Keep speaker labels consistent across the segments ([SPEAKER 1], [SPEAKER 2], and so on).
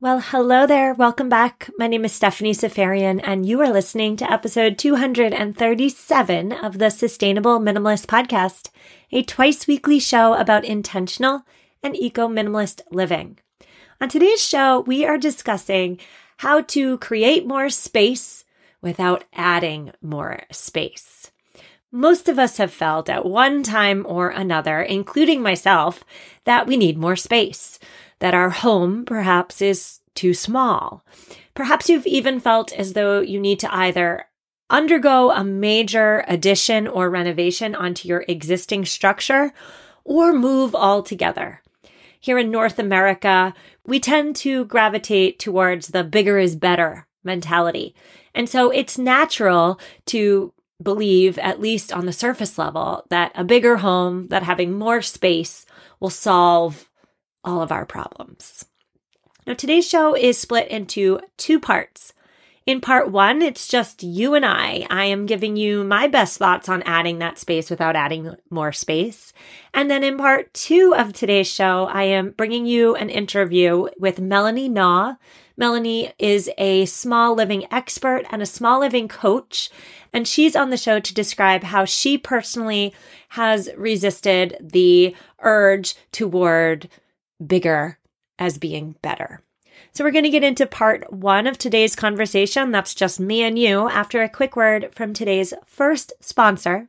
[SPEAKER 1] Well, hello there. Welcome back. My name is Stephanie Seferian, and you are listening to episode 237 of the Sustainable Minimalist Podcast, a twice weekly show about intentional and eco minimalist living. On today's show, we are discussing how to create more space without adding more space. Most of us have felt at one time or another, including myself, that we need more space that our home perhaps is too small. Perhaps you've even felt as though you need to either undergo a major addition or renovation onto your existing structure or move altogether. Here in North America, we tend to gravitate towards the bigger is better mentality. And so it's natural to believe, at least on the surface level, that a bigger home, that having more space will solve all of our problems. Now, today's show is split into two parts. In part one, it's just you and I. I am giving you my best thoughts on adding that space without adding more space. And then in part two of today's show, I am bringing you an interview with Melanie Naw. Melanie is a small living expert and a small living coach. And she's on the show to describe how she personally has resisted the urge toward bigger as being better. So, we're going to get into part one of today's conversation. That's just me and you after a quick word from today's first sponsor,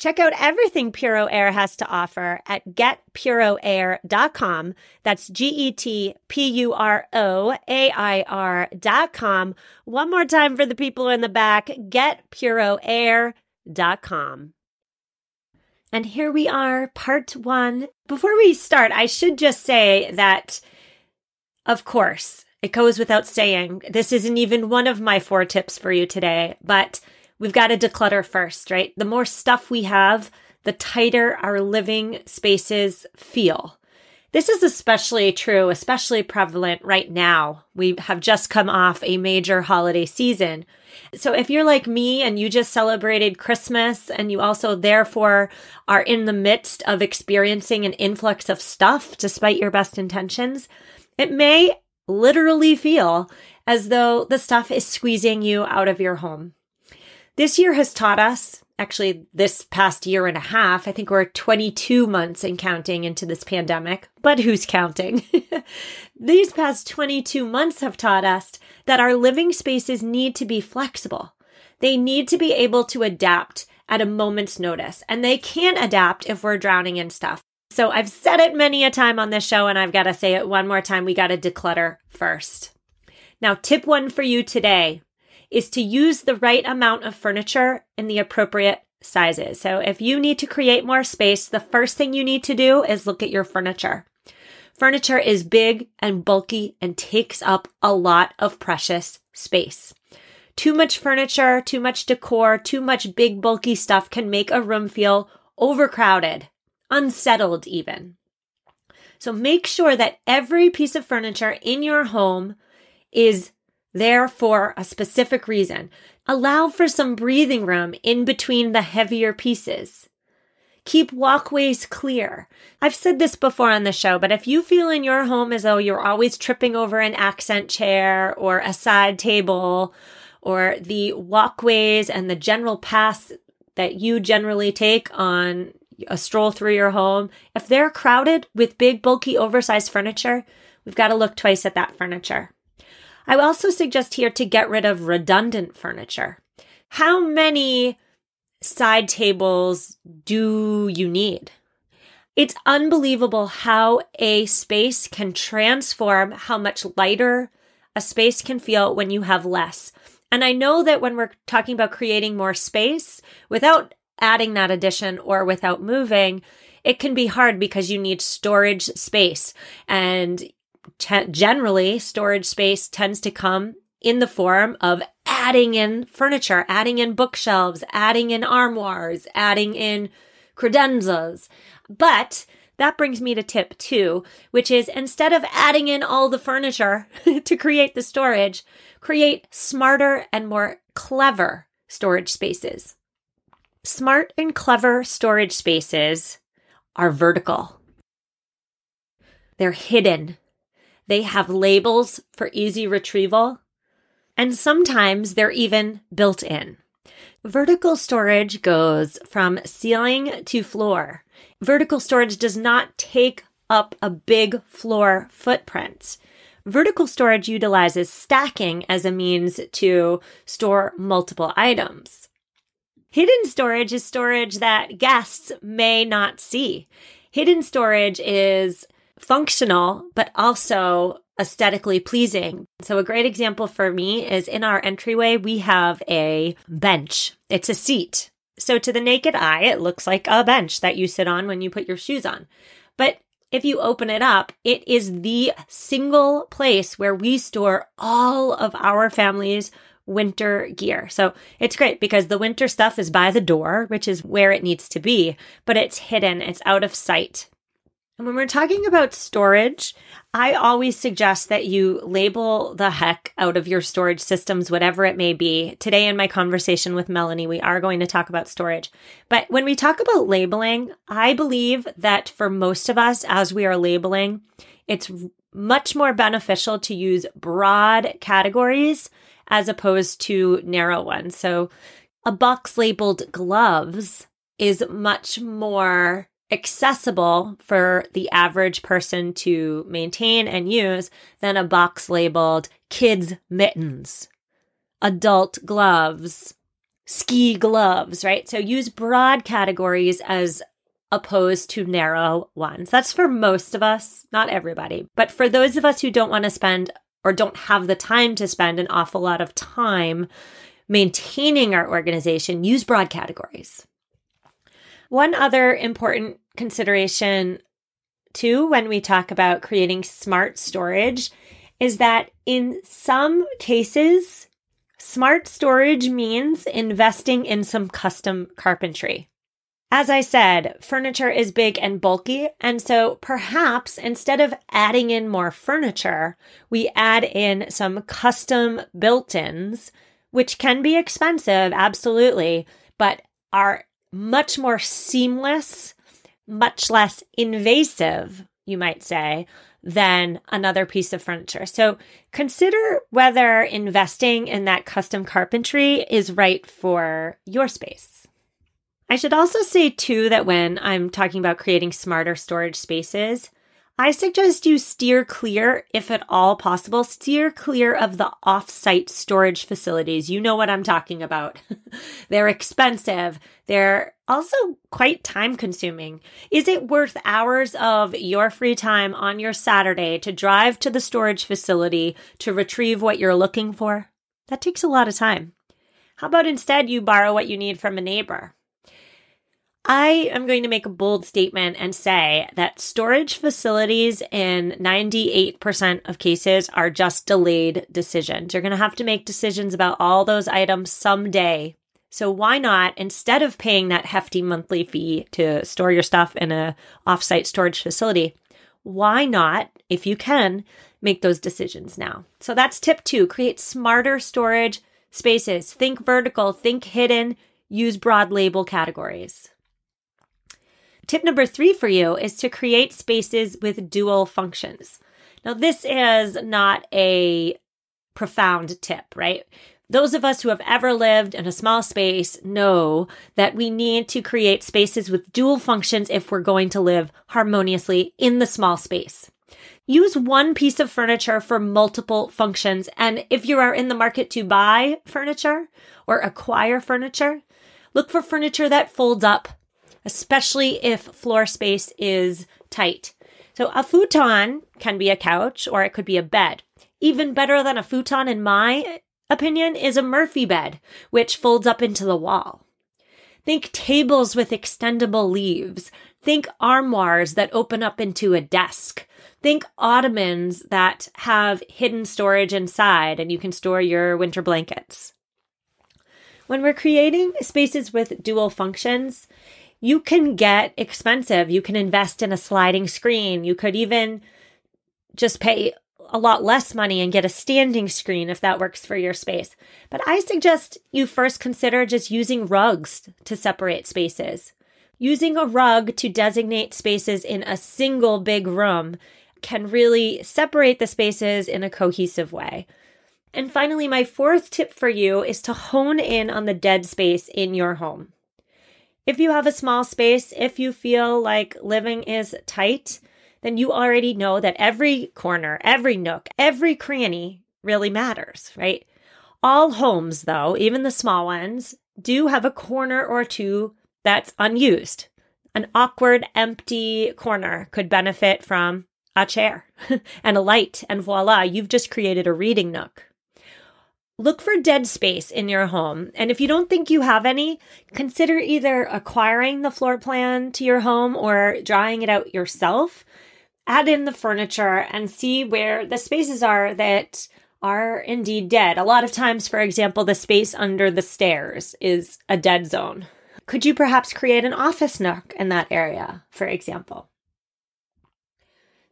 [SPEAKER 1] Check out everything Puro Air has to offer at getpuroair.com. That's G E T P U R O A I R.com. One more time for the people in the back getpuroair.com. And here we are, part one. Before we start, I should just say that, of course, it goes without saying, this isn't even one of my four tips for you today, but we've got to declutter first, right? The more stuff we have, the tighter our living spaces feel. This is especially true, especially prevalent right now. We have just come off a major holiday season. So if you're like me and you just celebrated Christmas and you also therefore are in the midst of experiencing an influx of stuff despite your best intentions, it may literally feel as though the stuff is squeezing you out of your home. This year has taught us, actually, this past year and a half, I think we're 22 months in counting into this pandemic, but who's counting? These past 22 months have taught us that our living spaces need to be flexible. They need to be able to adapt at a moment's notice, and they can't adapt if we're drowning in stuff. So I've said it many a time on this show, and I've got to say it one more time. We got to declutter first. Now, tip one for you today is to use the right amount of furniture in the appropriate sizes. So if you need to create more space, the first thing you need to do is look at your furniture. Furniture is big and bulky and takes up a lot of precious space. Too much furniture, too much decor, too much big bulky stuff can make a room feel overcrowded, unsettled even. So make sure that every piece of furniture in your home is there for a specific reason. Allow for some breathing room in between the heavier pieces. Keep walkways clear. I've said this before on the show, but if you feel in your home as though you're always tripping over an accent chair or a side table or the walkways and the general paths that you generally take on a stroll through your home, if they're crowded with big, bulky, oversized furniture, we've got to look twice at that furniture. I also suggest here to get rid of redundant furniture. How many side tables do you need? It's unbelievable how a space can transform how much lighter a space can feel when you have less. And I know that when we're talking about creating more space without adding that addition or without moving, it can be hard because you need storage space. And t- generally, storage space tends to come in the form of adding in furniture, adding in bookshelves, adding in armoires, adding in credenzas. But that brings me to tip two, which is instead of adding in all the furniture to create the storage, create smarter and more clever storage spaces. Smart and clever storage spaces are vertical. They're hidden. They have labels for easy retrieval. And sometimes they're even built in. Vertical storage goes from ceiling to floor. Vertical storage does not take up a big floor footprint. Vertical storage utilizes stacking as a means to store multiple items. Hidden storage is storage that guests may not see. Hidden storage is functional, but also aesthetically pleasing. So a great example for me is in our entryway, we have a bench. It's a seat. So to the naked eye, it looks like a bench that you sit on when you put your shoes on. But if you open it up, it is the single place where we store all of our family's winter gear. So it's great because the winter stuff is by the door, which is where it needs to be, but it's hidden, it's out of sight. When we're talking about storage, I always suggest that you label the heck out of your storage systems, whatever it may be. Today, in my conversation with Melanie, we are going to talk about storage. But when we talk about labeling, I believe that for most of us, as we are labeling, it's much more beneficial to use broad categories as opposed to narrow ones. So, a box labeled gloves is much more accessible for the average person to maintain and use than a box labeled kids mittens, adult gloves, ski gloves, right? So use broad categories as opposed to narrow ones. That's for most of us, not everybody. But for those of us who don't want to spend or don't have the time to spend an awful lot of time maintaining our organization, use broad categories. One other important consideration, too, when we talk about creating smart storage is that in some cases, smart storage means investing in some custom carpentry. As I said, furniture is big and bulky, and so perhaps instead of adding in more furniture, we add in some custom built ins, which can be expensive, absolutely, but are much more seamless, much less invasive, you might say, than another piece of furniture. So consider whether investing in that custom carpentry is right for your space. I should also say, too, that when I'm talking about creating smarter storage spaces, I suggest you steer clear, if at all possible, steer clear of the off-site storage facilities. You know what I'm talking about. They're expensive. They're also quite time consuming. Is it worth hours of your free time on your Saturday to drive to the storage facility to retrieve what you're looking for? That takes a lot of time. How about instead you borrow what you need from a neighbor? I am going to make a bold statement and say that storage facilities in 98% of cases are just delayed decisions. You're going to have to make decisions about all those items someday. So why not instead of paying that hefty monthly fee to store your stuff in a offsite storage facility, why not, if you can, make those decisions now? So that's tip 2, create smarter storage spaces. Think vertical, think hidden, use broad label categories. Tip number three for you is to create spaces with dual functions. Now, this is not a profound tip, right? Those of us who have ever lived in a small space know that we need to create spaces with dual functions if we're going to live harmoniously in the small space. Use one piece of furniture for multiple functions. And if you are in the market to buy furniture or acquire furniture, look for furniture that folds up especially if floor space is tight. So a futon can be a couch or it could be a bed. Even better than a futon, in my opinion, is a Murphy bed, which folds up into the wall. Think tables with extendable leaves. Think armoires that open up into a desk. Think ottomans that have hidden storage inside and you can store your winter blankets. When we're creating spaces with dual functions, you can get expensive. You can invest in a sliding screen. You could even just pay a lot less money and get a standing screen if that works for your space. But I suggest you first consider just using rugs to separate spaces. Using a rug to designate spaces in a single big room can really separate the spaces in a cohesive way. And finally, my fourth tip for you is to hone in on the dead space in your home. If you have a small space, if you feel like living is tight, then you already know that every corner, every nook, every cranny really matters, right? All homes, though, even the small ones, do have a corner or two that's unused. An awkward, empty corner could benefit from a chair and a light, and voila, you've just created a reading nook. Look for dead space in your home. And if you don't think you have any, consider either acquiring the floor plan to your home or drawing it out yourself add in the furniture and see where the spaces are that are indeed dead. A lot of times, for example, the space under the stairs is a dead zone. Could you perhaps create an office nook in that area, for example?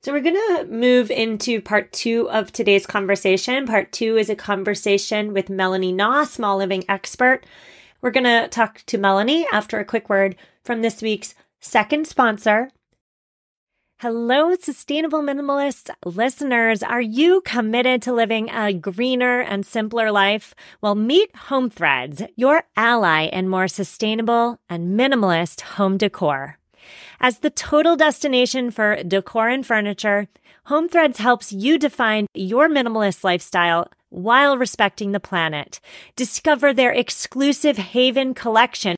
[SPEAKER 1] So, we're going to move into part two of today's conversation. Part two is a conversation with Melanie Naw, small living expert. We're going to talk to Melanie after a quick word from this week's second sponsor, Hello, sustainable minimalist listeners. Are you committed to living a greener and simpler life? Well, meet Home Threads, your ally in more sustainable and minimalist home decor. As the total destination for decor and furniture, Home Threads helps you define your minimalist lifestyle while respecting the planet. Discover their exclusive Haven collection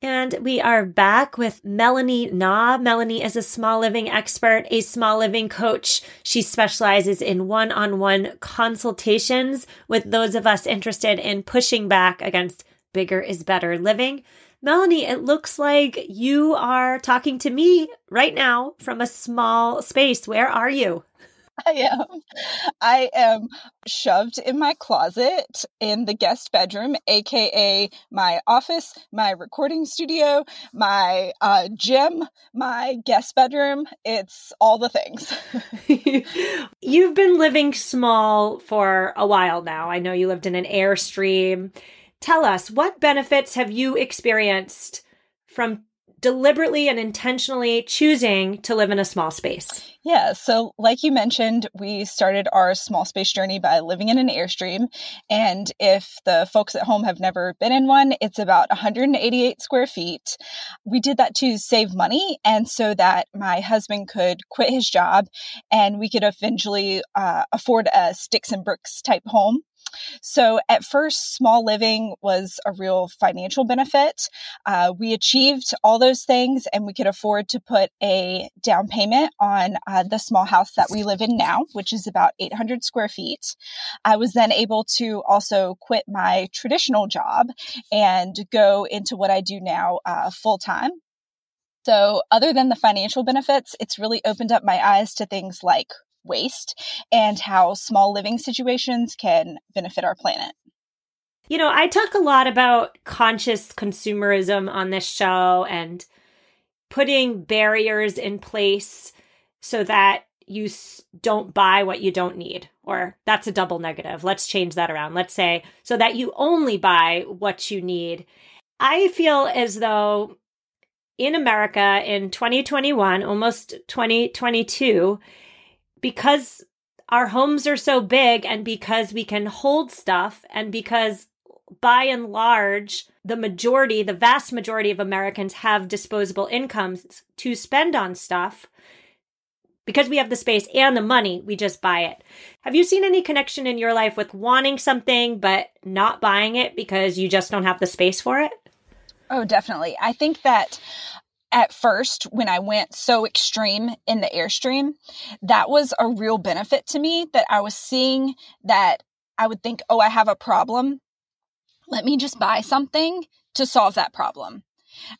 [SPEAKER 1] And we are back with Melanie Naw. Melanie is a small living expert, a small living coach. She specializes in one on one consultations with those of us interested in pushing back against bigger is better living. Melanie, it looks like you are talking to me right now from a small space. Where are you?
[SPEAKER 2] I am. I am shoved in my closet in the guest bedroom, aka my office, my recording studio, my uh, gym, my guest bedroom. It's all the things.
[SPEAKER 1] You've been living small for a while now. I know you lived in an Airstream. Tell us, what benefits have you experienced from deliberately and intentionally choosing to live in a small space?
[SPEAKER 2] Yeah, so like you mentioned, we started our small space journey by living in an Airstream. And if the folks at home have never been in one, it's about 188 square feet. We did that to save money and so that my husband could quit his job and we could eventually uh, afford a sticks and bricks type home. So at first, small living was a real financial benefit. Uh, we achieved all those things and we could afford to put a down payment on uh, the small house that we live in now, which is about 800 square feet. I was then able to also quit my traditional job and go into what I do now uh, full time. So, other than the financial benefits, it's really opened up my eyes to things like waste and how small living situations can benefit our planet.
[SPEAKER 1] You know, I talk a lot about conscious consumerism on this show and putting barriers in place so that you don't buy what you don't need. Or that's a double negative. Let's change that around. Let's say so that you only buy what you need. I feel as though in America in 2021, almost 2022, because our homes are so big and because we can hold stuff and because by and large, the majority, the vast majority of Americans have disposable incomes to spend on stuff. Because we have the space and the money, we just buy it. Have you seen any connection in your life with wanting something but not buying it because you just don't have the space for it?
[SPEAKER 2] Oh, definitely. I think that at first when I went so extreme in the Airstream, that was a real benefit to me that I was seeing that I would think, oh, I have a problem. Let me just buy something to solve that problem.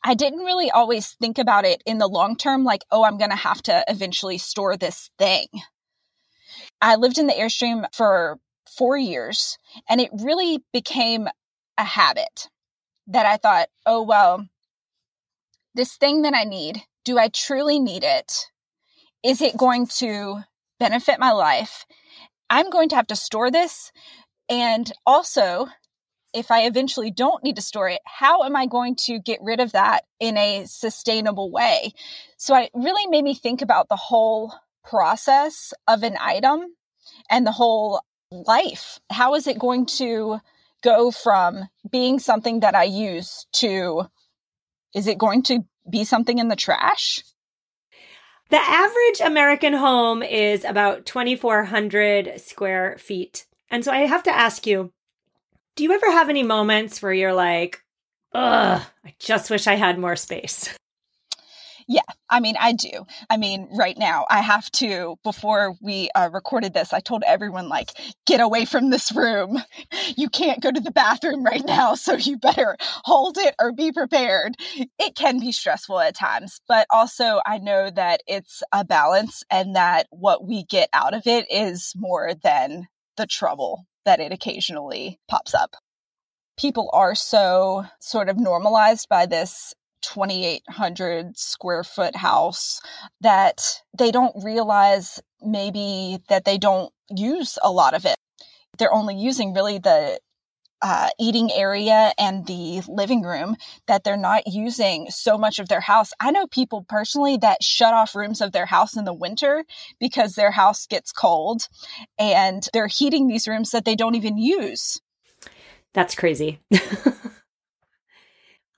[SPEAKER 2] I didn't really always think about it in the long term, like, oh, I'm going to have to eventually store this thing. I lived in the Airstream for four years and it really became a habit that I thought, oh, well, this thing that I need, do I truly need it? Is it going to benefit my life? I'm going to have to store this. And also, if I eventually don't need to store it, how am I going to get rid of that in a sustainable way? So it really made me think about the whole process of an item and the whole life. How is it going to go from being something that I use to is it going to be something in the trash?
[SPEAKER 1] The average American home is about 2,400 square feet. And so I have to ask you do you ever have any moments where you're like, ugh, I just wish I had more space?
[SPEAKER 2] Yeah, I mean, I do. I mean, right now, I have to, before we uh, recorded this, I told everyone, like, get away from this room. You can't go to the bathroom right now, so you better hold it or be prepared. It can be stressful at times, but also I know that it's a balance and that what we get out of it is more than the trouble that it occasionally pops up people are so sort of normalized by this 2,800 square foot house that they don't realize maybe that they don't use a lot of it. They're only using really the uh, eating area and the living room that they're not using so much of their house. I know people personally that shut off rooms of their house in the winter because their house gets cold and they're heating these rooms that they don't even use.
[SPEAKER 1] That's crazy.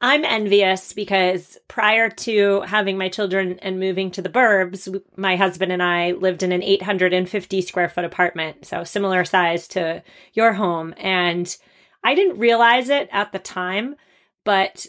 [SPEAKER 1] I'm envious because prior to having my children and moving to the burbs, my husband and I lived in an 850 square foot apartment, so similar size to your home. And I didn't realize it at the time, but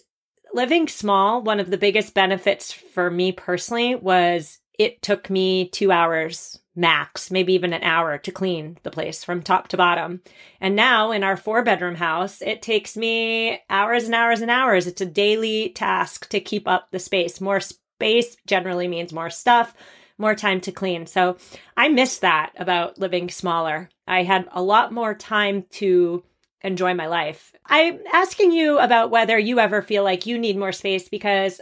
[SPEAKER 1] living small, one of the biggest benefits for me personally was it took me two hours max, maybe even an hour to clean the place from top to bottom. And now in our four bedroom house, it takes me hours and hours and hours. It's a daily task to keep up the space. More space generally means more stuff, more time to clean. So I miss that about living smaller. I had a lot more time to enjoy my life. I'm asking you about whether you ever feel like you need more space because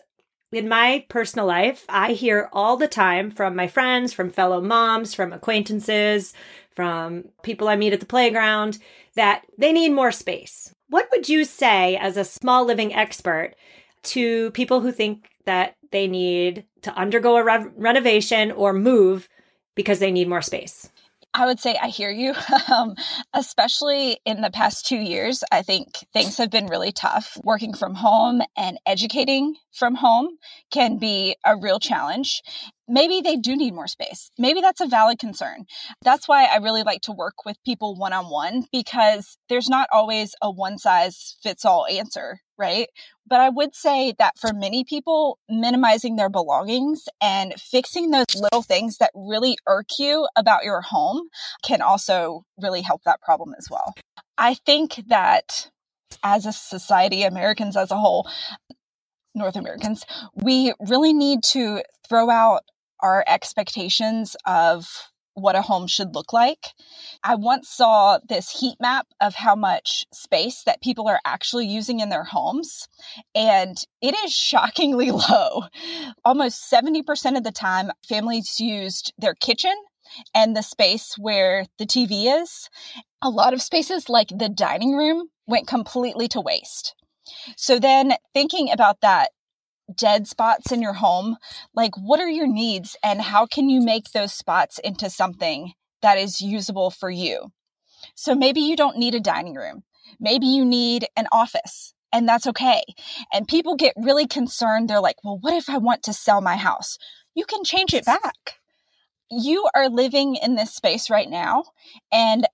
[SPEAKER 1] in my personal life, I hear all the time from my friends, from fellow moms, from acquaintances, from people I meet at the playground that they need more space. What would you say as a small living expert? to people who think that they need to undergo a re- renovation or move because they need more space?
[SPEAKER 2] I would say I hear you. Um, especially in the past two years, I think things have been really tough. Working from home and educating from home can be a real challenge. Maybe they do need more space. Maybe that's a valid concern. That's why I really like to work with people one on one because there's not always a one size fits all answer, right? But I would say that for many people, minimizing their belongings and fixing those little things that really irk you about your home can also really help that problem as well. I think that as a society, Americans as a whole, North Americans, we really need to throw out our expectations of what a home should look like. I once saw this heat map of how much space that people are actually using in their homes, and it is shockingly low. Almost 70% of the time, families used their kitchen and the space where the TV is. A lot of spaces, like the dining room, went completely to waste. So then, thinking about that dead spots in your home, like what are your needs and how can you make those spots into something that is usable for you? So maybe you don't need a dining room. Maybe you need an office and that's okay. And people get really concerned. They're like, well, what if I want to sell my house? You can change it back. You are living in this space right now and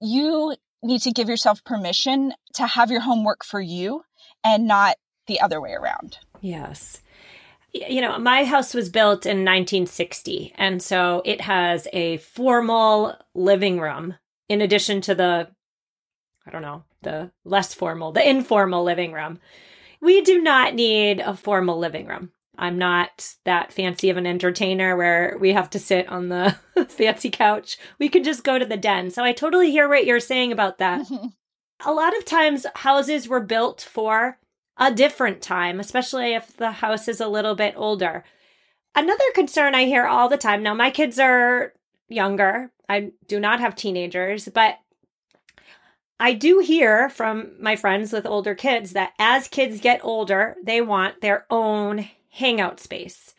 [SPEAKER 2] you need to give yourself permission to have your home work for you and not the other way around.
[SPEAKER 1] Yes. You know, my house was built in 1960, and so it has a formal living room in addition to the, I don't know, the less formal, the informal living room. We do not need a formal living room. I'm not that fancy of an entertainer where we have to sit on the fancy couch. We can just go to the den. So I totally hear what you're saying about that. Mm-hmm. a lot of times houses were built for a different time, especially if the house is a little bit older. Another concern I hear all the time now, my kids are younger. I do not have teenagers, but I do hear from my friends with older kids that as kids get older, they want their own hangout space.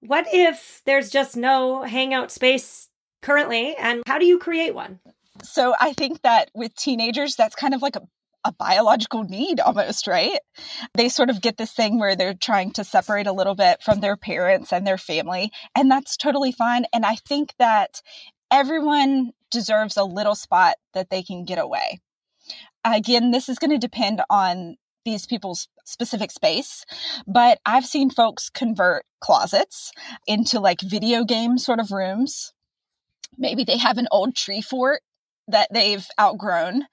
[SPEAKER 1] What if there's just no hangout space currently, and how do you create one?
[SPEAKER 2] So I think that with teenagers, that's kind of like a a biological need almost, right? They sort of get this thing where they're trying to separate a little bit from their parents and their family, and that's totally fine. And I think that everyone deserves a little spot that they can get away. Again, this is going to depend on these people's specific space, but I've seen folks convert closets into like video game sort of rooms. Maybe they have an old tree fort that they've outgrown.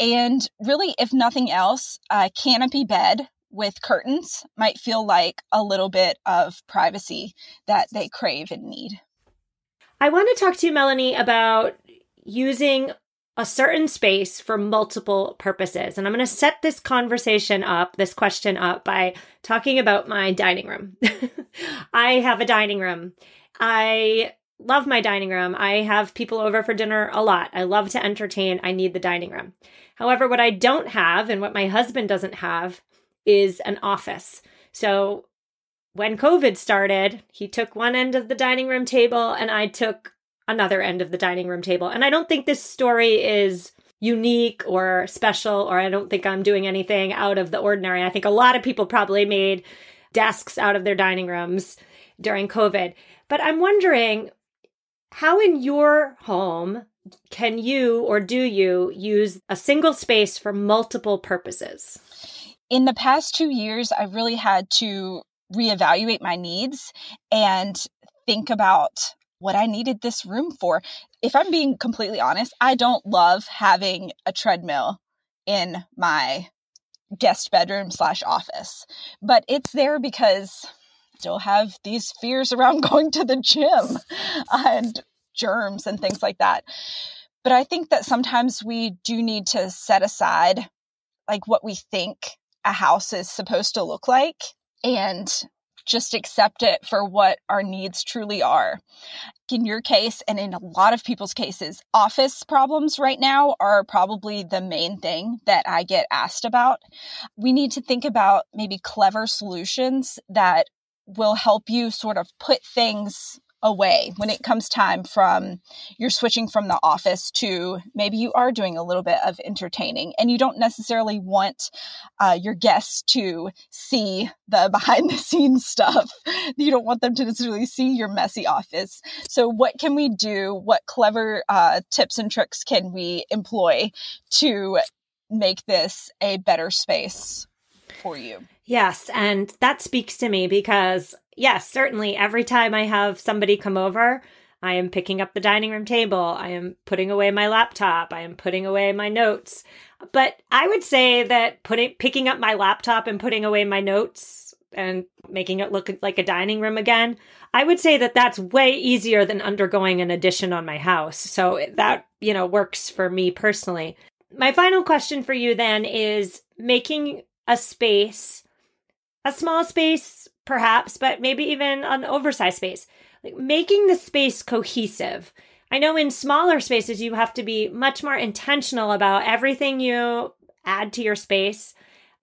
[SPEAKER 2] And really, if nothing else, a canopy bed with curtains might feel like a little bit of privacy that they crave and need.
[SPEAKER 1] I want to talk to you, Melanie, about using a certain space for multiple purposes. And I'm going to set this conversation up, this question up, by talking about my dining room. I have a dining room. I love my dining room. I have people over for dinner a lot. I love to entertain. I need the dining room. However, what I don't have and what my husband doesn't have is an office. So when COVID started, he took one end of the dining room table and I took another end of the dining room table. And I don't think this story is unique or special, or I don't think I'm doing anything out of the ordinary. I think a lot of people probably made desks out of their dining rooms during COVID. But I'm wondering how in your home can you or do you use a single space for multiple purposes?
[SPEAKER 2] In the past two years, I've really had to reevaluate my needs and think about what I needed this room for. If I'm being completely honest, I don't love having a treadmill in my guest bedroom slash office, but it's there because still have these fears around going to the gym and germs and things like that. But I think that sometimes we do need to set aside like what we think a house is supposed to look like and just accept it for what our needs truly are. In your case, and in a lot of people's cases, office problems right now are probably the main thing that I get asked about. We need to think about maybe clever solutions that will help you sort of put things away when it comes time from you're switching from the office to maybe you are doing a little bit of entertaining and you don't necessarily want uh, your guests to see the behind the scenes stuff. You don't want them to necessarily see your messy office. So what can we do? What clever uh, tips and tricks can we employ to make this a better space for you
[SPEAKER 1] Yes. And that speaks to me because, yes, certainly every time I have somebody come over, I am picking up the dining room table. I am putting away my laptop. I am putting away my notes. But I would say that putting picking up my laptop and putting away my notes and making it look like a dining room again, I would say that that's way easier than undergoing an addition on my house. So that, you know, works for me personally. My final question for you then is making a space a small space, perhaps, but maybe even an oversized space. Like making the space cohesive. I know in smaller spaces, you have to be much more intentional about everything you add to your space.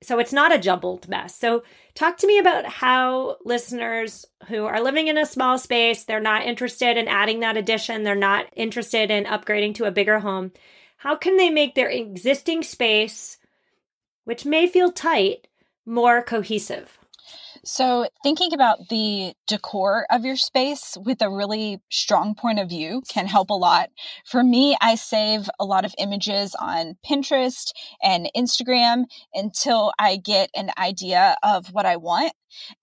[SPEAKER 1] So it's not a jumbled mess. So, talk to me about how listeners who are living in a small space, they're not interested in adding that addition, they're not interested in upgrading to a bigger home. How can they make their existing space, which may feel tight, more cohesive?
[SPEAKER 2] So, thinking about the decor of your space with a really strong point of view can help a lot. For me, I save a lot of images on Pinterest and Instagram until I get an idea of what I want.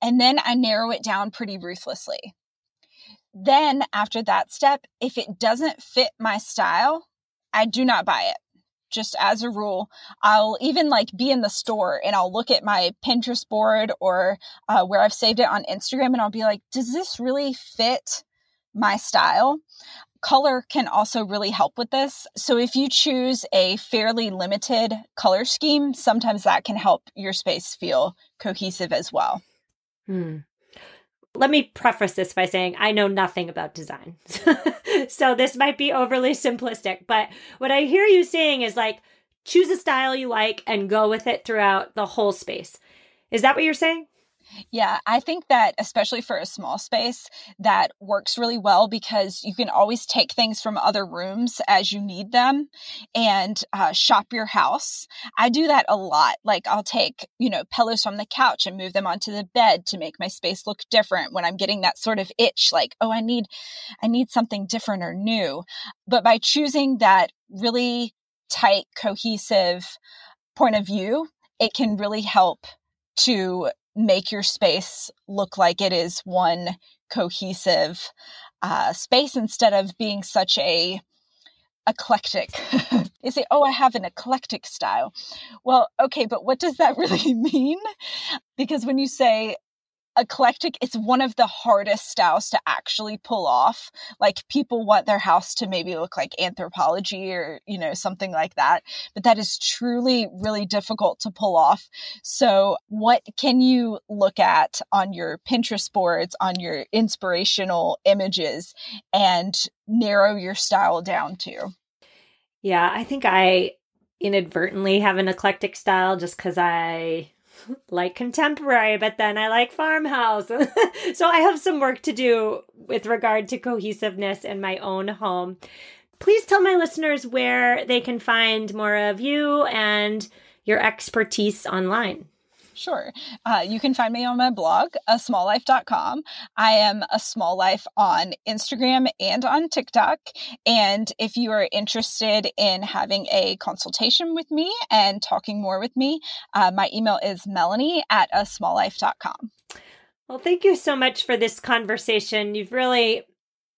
[SPEAKER 2] And then I narrow it down pretty ruthlessly. Then, after that step, if it doesn't fit my style, I do not buy it just as a rule. I'll even like be in the store and I'll look at my Pinterest board or uh, where I've saved it on Instagram and I'll be like, does this really fit my style? Color can also really help with this. So if you choose a fairly limited color scheme, sometimes that can help your space feel cohesive as well.
[SPEAKER 1] Hmm. Let me preface this by saying I know nothing about design. so this might be overly simplistic, but what I hear you saying is like choose a style you like and go with it throughout the whole space. Is that what you're saying?
[SPEAKER 2] Yeah, I think that especially for a small space, that works really well because you can always take things from other rooms as you need them and uh, shop your house. I do that a lot. Like I'll take, you know, pillows from the couch and move them onto the bed to make my space look different when I'm getting that sort of itch like, oh, I need I need something different or new. But by choosing that really tight cohesive point of view, it can really help to make your space look like it is one cohesive uh, space instead of being such a eclectic. they say, oh, I have an eclectic style. Well, okay, but what does that really mean? Because when you say eclectic it's one of the hardest styles to actually pull off. Like people want their house to maybe look like Anthropologie or you know something like that but that is truly really difficult to pull off. So what can you look at on your pinterest boards on your inspirational images and narrow your style down to?
[SPEAKER 1] Yeah i think i inadvertently have an eclectic style just because i like contemporary, but then I like farmhouse. so I have some work to do with regard to cohesiveness in my own home. Please tell my listeners where they can find more of you and your expertise online.
[SPEAKER 2] Sure. Uh, you can find me on my blog, a smallife.com. I am a small life on Instagram and on TikTok. And if you are interested in having a consultation with me and talking more with me, uh, my email is melanie at a smallife.com.
[SPEAKER 1] Well, thank you so much for this conversation. You've really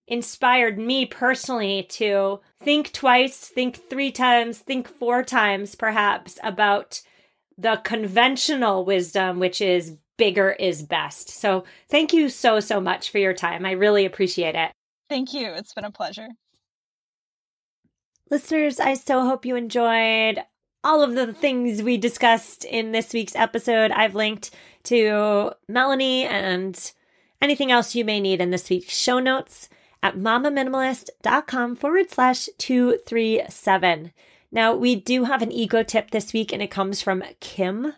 [SPEAKER 1] inspired me personally to think twice, think three times, think four times perhaps about the conventional wisdom, which is bigger is best. So thank you so, so much for your time. I really appreciate it.
[SPEAKER 2] Thank you. It's been a pleasure.
[SPEAKER 1] Listeners, I so hope you enjoyed all of the things we discussed in this week's episode. I've linked to Melanie and anything else you may need in this week's show notes at mamaminimalist.com forward slash 237. Now, we do have an eco tip this week, and it comes from Kim.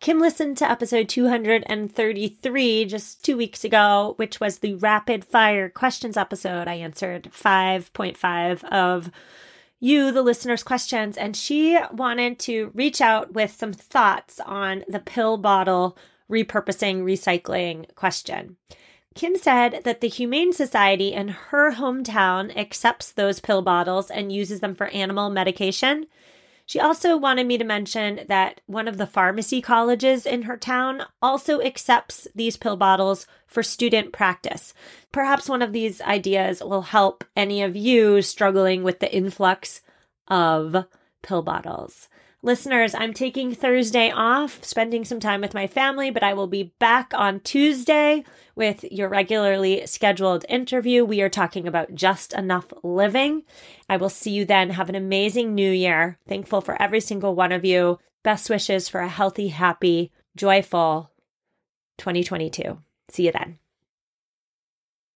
[SPEAKER 1] Kim listened to episode 233 just two weeks ago, which was the rapid fire questions episode. I answered 5.5 of you, the listener's questions, and she wanted to reach out with some thoughts on the pill bottle repurposing recycling question. Kim said that the Humane Society in her hometown accepts those pill bottles and uses them for animal medication. She also wanted me to mention that one of the pharmacy colleges in her town also accepts these pill bottles for student practice. Perhaps one of these ideas will help any of you struggling with the influx of pill bottles. Listeners, I'm taking Thursday off, spending some time with my family, but I will be back on Tuesday with your regularly scheduled interview. We are talking about just enough living. I will see you then. Have an amazing new year. Thankful for every single one of you. Best wishes for a healthy, happy, joyful 2022. See you then.